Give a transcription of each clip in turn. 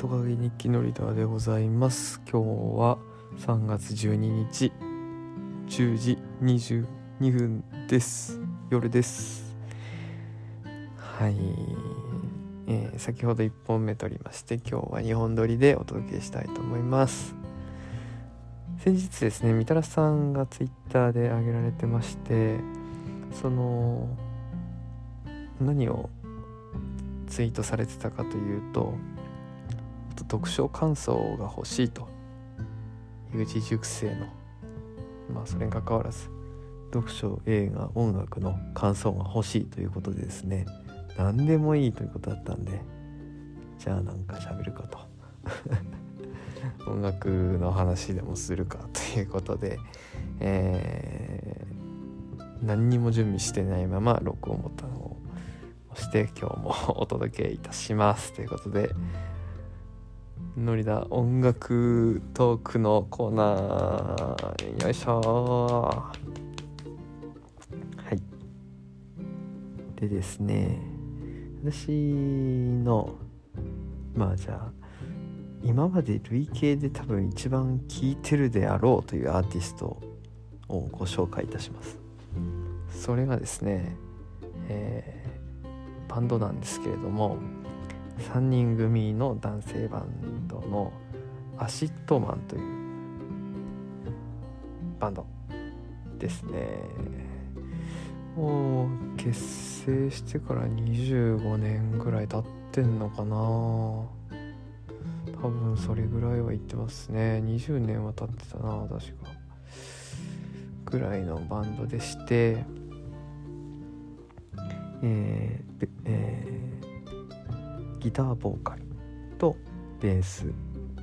トカゲ日記のリーダーでございます。今日は3月12日10時22分です。夜です。はい、えー、先ほど1本目撮りまして今日は2本撮りでお届けしたいと思います。先日ですねみたらしさんがツイッターで上げられてましてその何をツイートされてたかというと読書感想が欲しいと。有事熟成のまあそれにかかわらず読書映画音楽の感想が欲しいということでですね。何でもいいということだったんでじゃあなんか喋るかと。音楽の話でもするかということで、えー、何にも準備してないまま録音ボタンを押して今日もお届けいたしますということでノリだ。音楽トークのコーナー。よいしょはい。でですね私のまあじゃあ今まで累計で多分一番聴いてるであろうというアーティストをご紹介いたします。それがですね、えー、バンドなんですけれども3人組の男性バンドの ACIDMAN というバンドですね。もう結成してから25年ぐらい経ってんのかな。多分それぐらいは言ってますね。20年は経ってたな確か。ぐらいのバンドでして。えー、えーギターボーカルとベース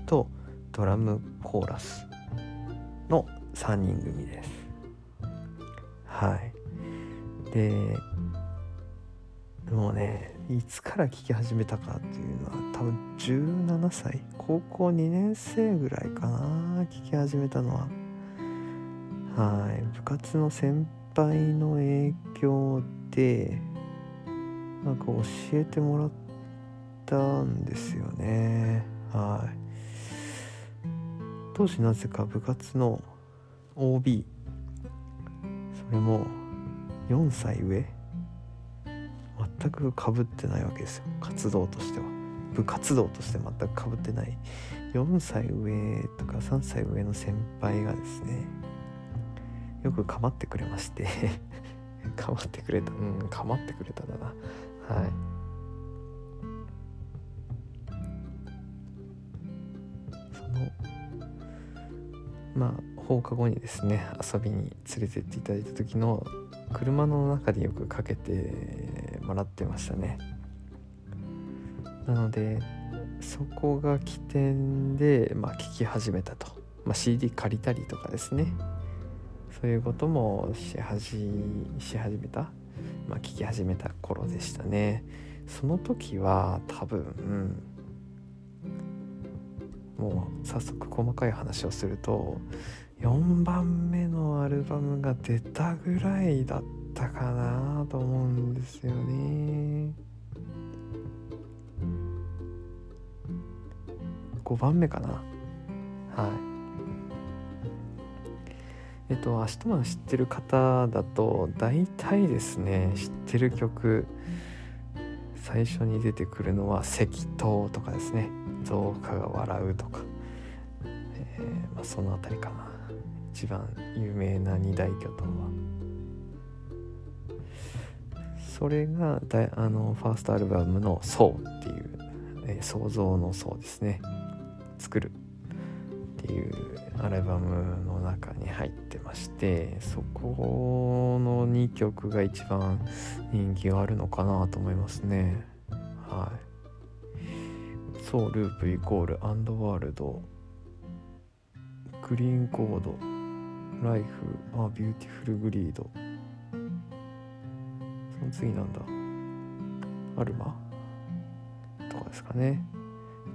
とドラムコーラスの3人組です。はい。でもうねいつから聴き始めたかっていうのは多分17歳高校2年生ぐらいかな聴き始めたのは。はい。部活の先輩の影響でなんか教えてもらってたんですよね。はい。当時なぜか部活の OB それも4歳上全くかぶってないわけですよ。活動としては。部活動として全くかぶってない。4歳上とか3歳上の先輩がですねよく構ってくれまして。構ってくれた。うん構ってくれただな。はい。まあ放課後にですね遊びに連れてっていただいた時の車の中でよくかけてもらってましたね。なのでそこが起点で、まあ、聞き始めたと、まあ、CD 借りたりとかですね。そういうこともし始し始めた、まあ、聞き始めた頃でしたね。その時は多分もう早速細かい話をすると4番目のアルバムが出たぐらいだったかなと思うんですよね。5番目かな。はい。えっとアシトマン知ってる方だと大体ですね知ってる曲最初に出てくるのは「石灯」とかですね。増加が笑うとか、えー、まあ、その辺りかな。一番有名な二大巨頭は。それがだあのファーストアルバムの「ソウ」っていう、えー、創造の創ですね。作るっていうアルバムの中に入ってましてそこの2曲が一番人気があるのかなと思いますね。はい。そう Loop equal and world green chord LIFE A beautiful greed。その次なんだ。アルマ？とかですかね。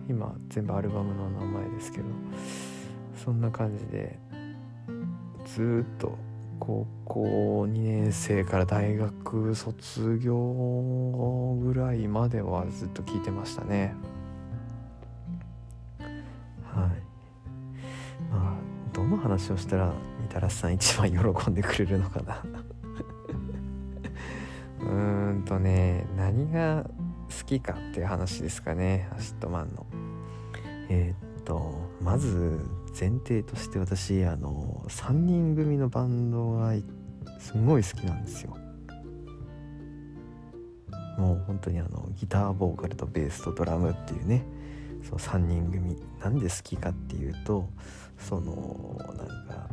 今全部アルバムの名前ですけど。そんな感じでずっと高校2年生から大学卒業ぐらいまではずっと聞いてましたね。の話をしたらみたらしさん一番喜んでくれるのかな。うーんとね何が好きかっていう話ですかね。 ACIDMAN の。えー、っとまず前提として私あの3人組のバンドがすごい好きなんですよ。もう本当にあのギターボーカルとベースとドラムっていうね。そう3人組。なんで好きかっていうとそのなんか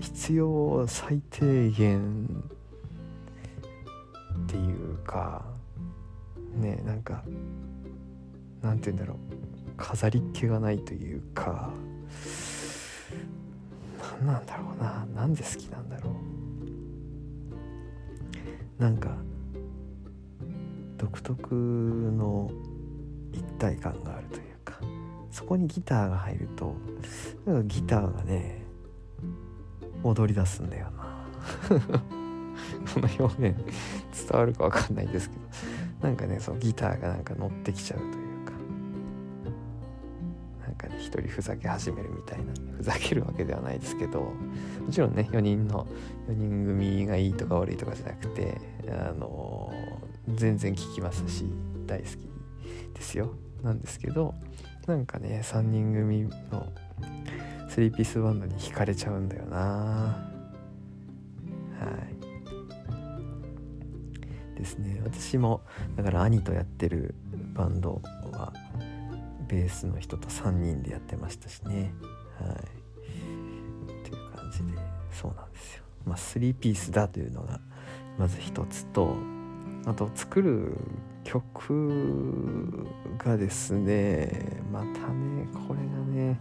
必要最低限っていうかねなんかなんて言うんだろう。飾りっ気がないというか何なんだろうな。なんで好きなんだろう。なんか独特の一体感があるというかそこにギターが入るとなんかギターがね踊り出すんだよな。この表現伝わるか分かんないですけどなんかねそのギターがなんか乗ってきちゃうというかなんかね一人ふざけ始めるみたいなふざけるわけではないですけどもちろんね4人の4人組がいいとか悪いとかじゃなくてあの全然聞きますし大好き。ですよ。なんですけどなんかね3人組の3ピースバンドに惹かれちゃうんだよな。はい。ですね。私もだから兄とやってるバンドはベースの人と3人でやってましたしね。はい。っていう感じでそうなんですよ。まあ3ピースだというのがまず一つとあと作る曲がですねまたねこれがね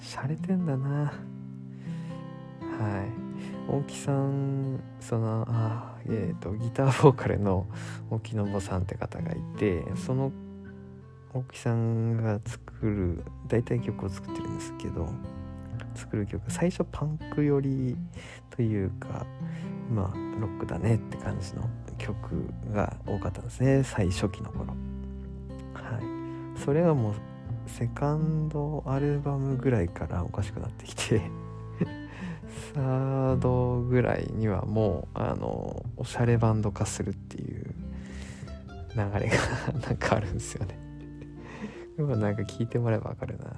洒落てんだな。はい。大木さんそのあえっ、ー、とギターボーカルの大木信さんって方がいてその大木さんが作る大体曲を作ってるんですけど作る曲最初パンク寄りというかまあロックだねって感じの曲が多かったんですね最初期の頃。はい。それがもうセカンドアルバムぐらいからおかしくなってきて サードぐらいにはもうあのおしゃれバンド化するっていう流れが なんかあるんですよね。今なんか聞いてもらえばわかるな。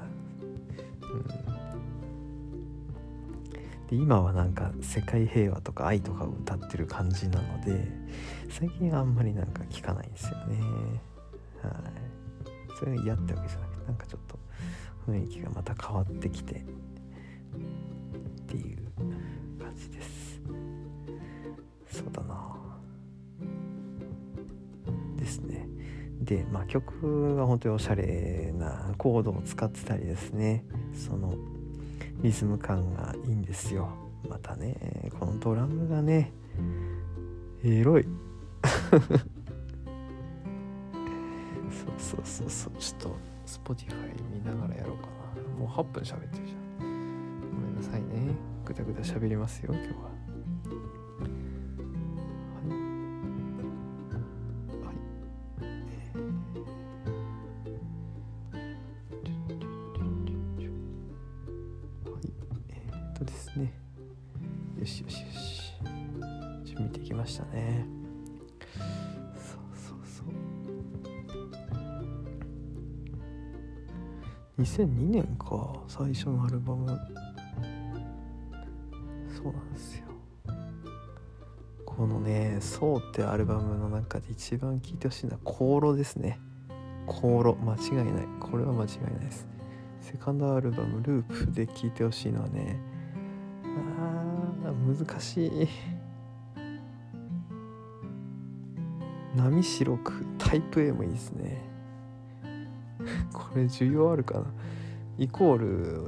で今はなんか世界平和とか愛とかを歌ってる感じなので最近あんまりなんか聞かないんですよね。はい。それが嫌ってわけじゃなくてなんかちょっと雰囲気がまた変わってきてっていう感じです。そうだな。ですね。でまあ曲が本当におしゃれなコードを使ってたりですね。そのリズム感がいいんですよ。またねこのドラムがねエロい。そうそうそうそう。ちょっと Spotify 見ながらやろうかな。もう8分喋ってるじゃんごめんなさいね。ぐだぐだ喋りますよ今日は。とですね。よしよしよし。見ていきましたね。そうそうそう。2002年か最初のアルバム。そうなんですよ。このね「そう」ってアルバムの中で一番聴いてほしいのは「コーロ」ですね。コーロ。間違いない。これは間違いないです。セカンドアルバム「ループ」で聴いてほしいのはね難しい。波白くタイプ A もいいですね。これ需要あるかな？イコー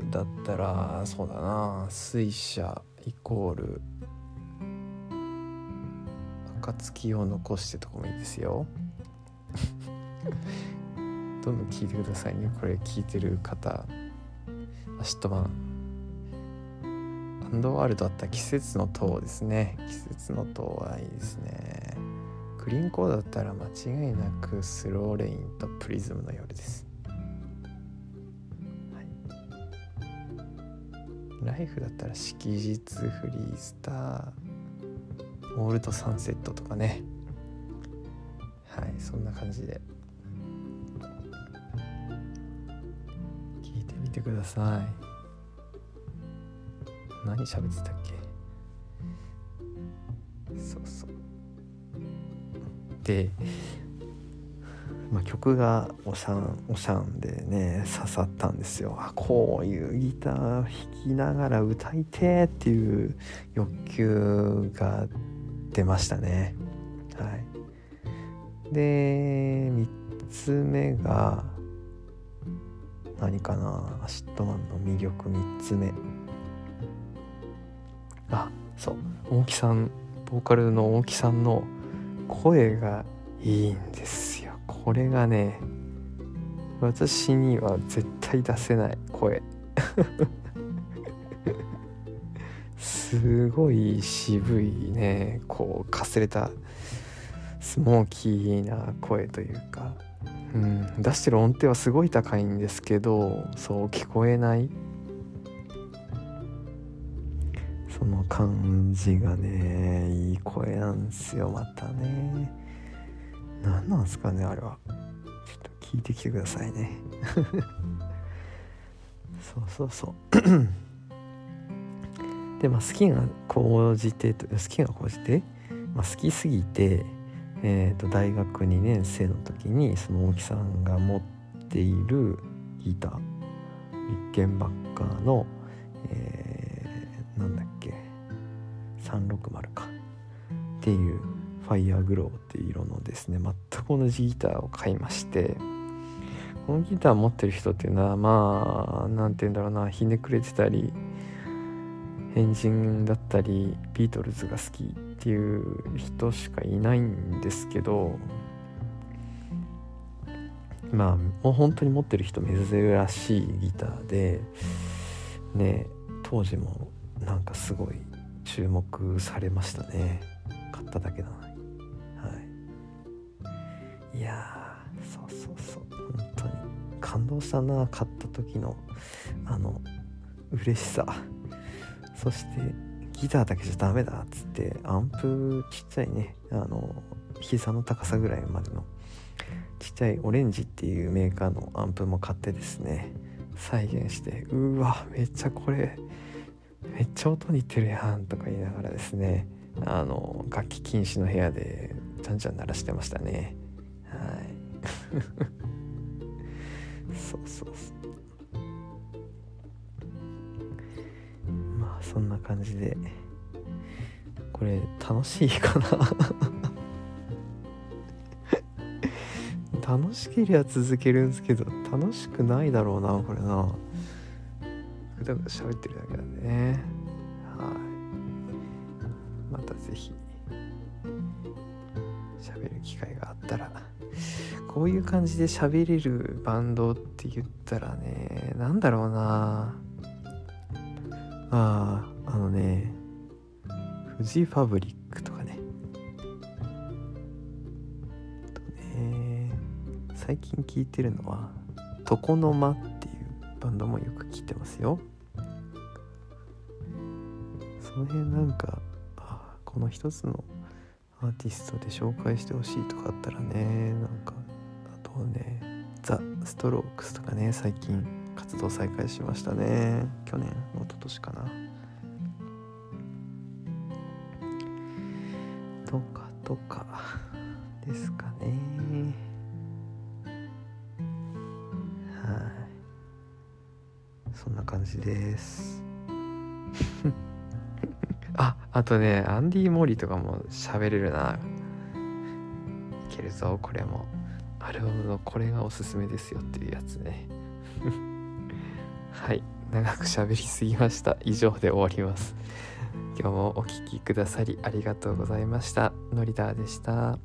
ルだったらそうだな。水車イコール暁を残してとかもいいですよ。どんどん聞いてくださいね。これ聞いてる方アシッアンドワールドあった季節の塔ですね。季節の塔はいいですね。グリーンコーだったら間違いなくスローレインとプリズムの夜です。はい。ライフだったら式日フリースターオールドサンセットとかね。はいそんな感じで。聞いてみてください。何喋ってたっけ？そうそう。で、まあ、曲がおしゃんおしゃんでね刺さったんですよ。あこういうギター弾きながら歌いてっていう欲求が出ましたね。はい。で3つ目が何かな？ ACIDMAN の魅力3つ目。あそう。大木さんボーカルの大木さんの声がいいんですよ。これがね私には絶対出せない声。すごい渋いねこうかすれたスモーキーな声というか、うん、出してる音程はすごい高いんですけどそう聞こえない。の感じがねいい声なんですよまたね。何なんすかねあれは。ちょっと聞いてきてくださいね。そうそうそう。でまあ好きが高じて好きが高じて、まあ、好きすぎてえーと、大学2年生の時にその大木さんが持っているギター。立憲バッカーの、えー、なんだっけ。360か。っていうファイヤーグローっていう色のですね全く同じギターを買いまして。このギター持ってる人っていうのはまあ何て言うんだろうなひねくれてたり変人だったりビートルズが好きっていう人しかいないんですけどまあもう本当に持ってる人珍しいギターでね当時もなんかすごい注目されましたね。買っただけなのに。はい。いやそうそうそう。本当に感動したな買った時のあの嬉しさ。そしてギターだけじゃダメだっつってアンプちっちゃいねあの膝の高さぐらいまでのちっちゃいオレンジっていうメーカーのアンプも買ってですね再現してうわめっちゃこれめっちゃ音似てるやんとか言いながらですね。あの楽器禁止の部屋でじゃんじゃん鳴らしてましたね。はい。そうそうそう。まあそんな感じで。これ楽しいかな？楽しければ続けるんですけど楽しくないだろうなこれな。だ喋ってるだけなんでね。はい。また是非喋る機会があったらこういう感じで喋れるバンドって言ったらね何だろうな。あああのねフジファブリックとかね。とね最近聴いてるのは床の間っていうバンドもよく聴いてますよ。の辺なんかあこの一つのアーティストで紹介してほしいとかあったらねなんかあとねザ・ストロークスとかね最近活動再開しましたね去年一昨年かな。とかとかですかね。はい。そんな感じです。ああとねアンディ・モーリーとかも喋れるな。いけるぞこれも。アルバムのこれがおすすめですよっていうやつね。はい長く喋りすぎました。以上で終わります。今日もお聴きくださりありがとうございました。のりだーでした。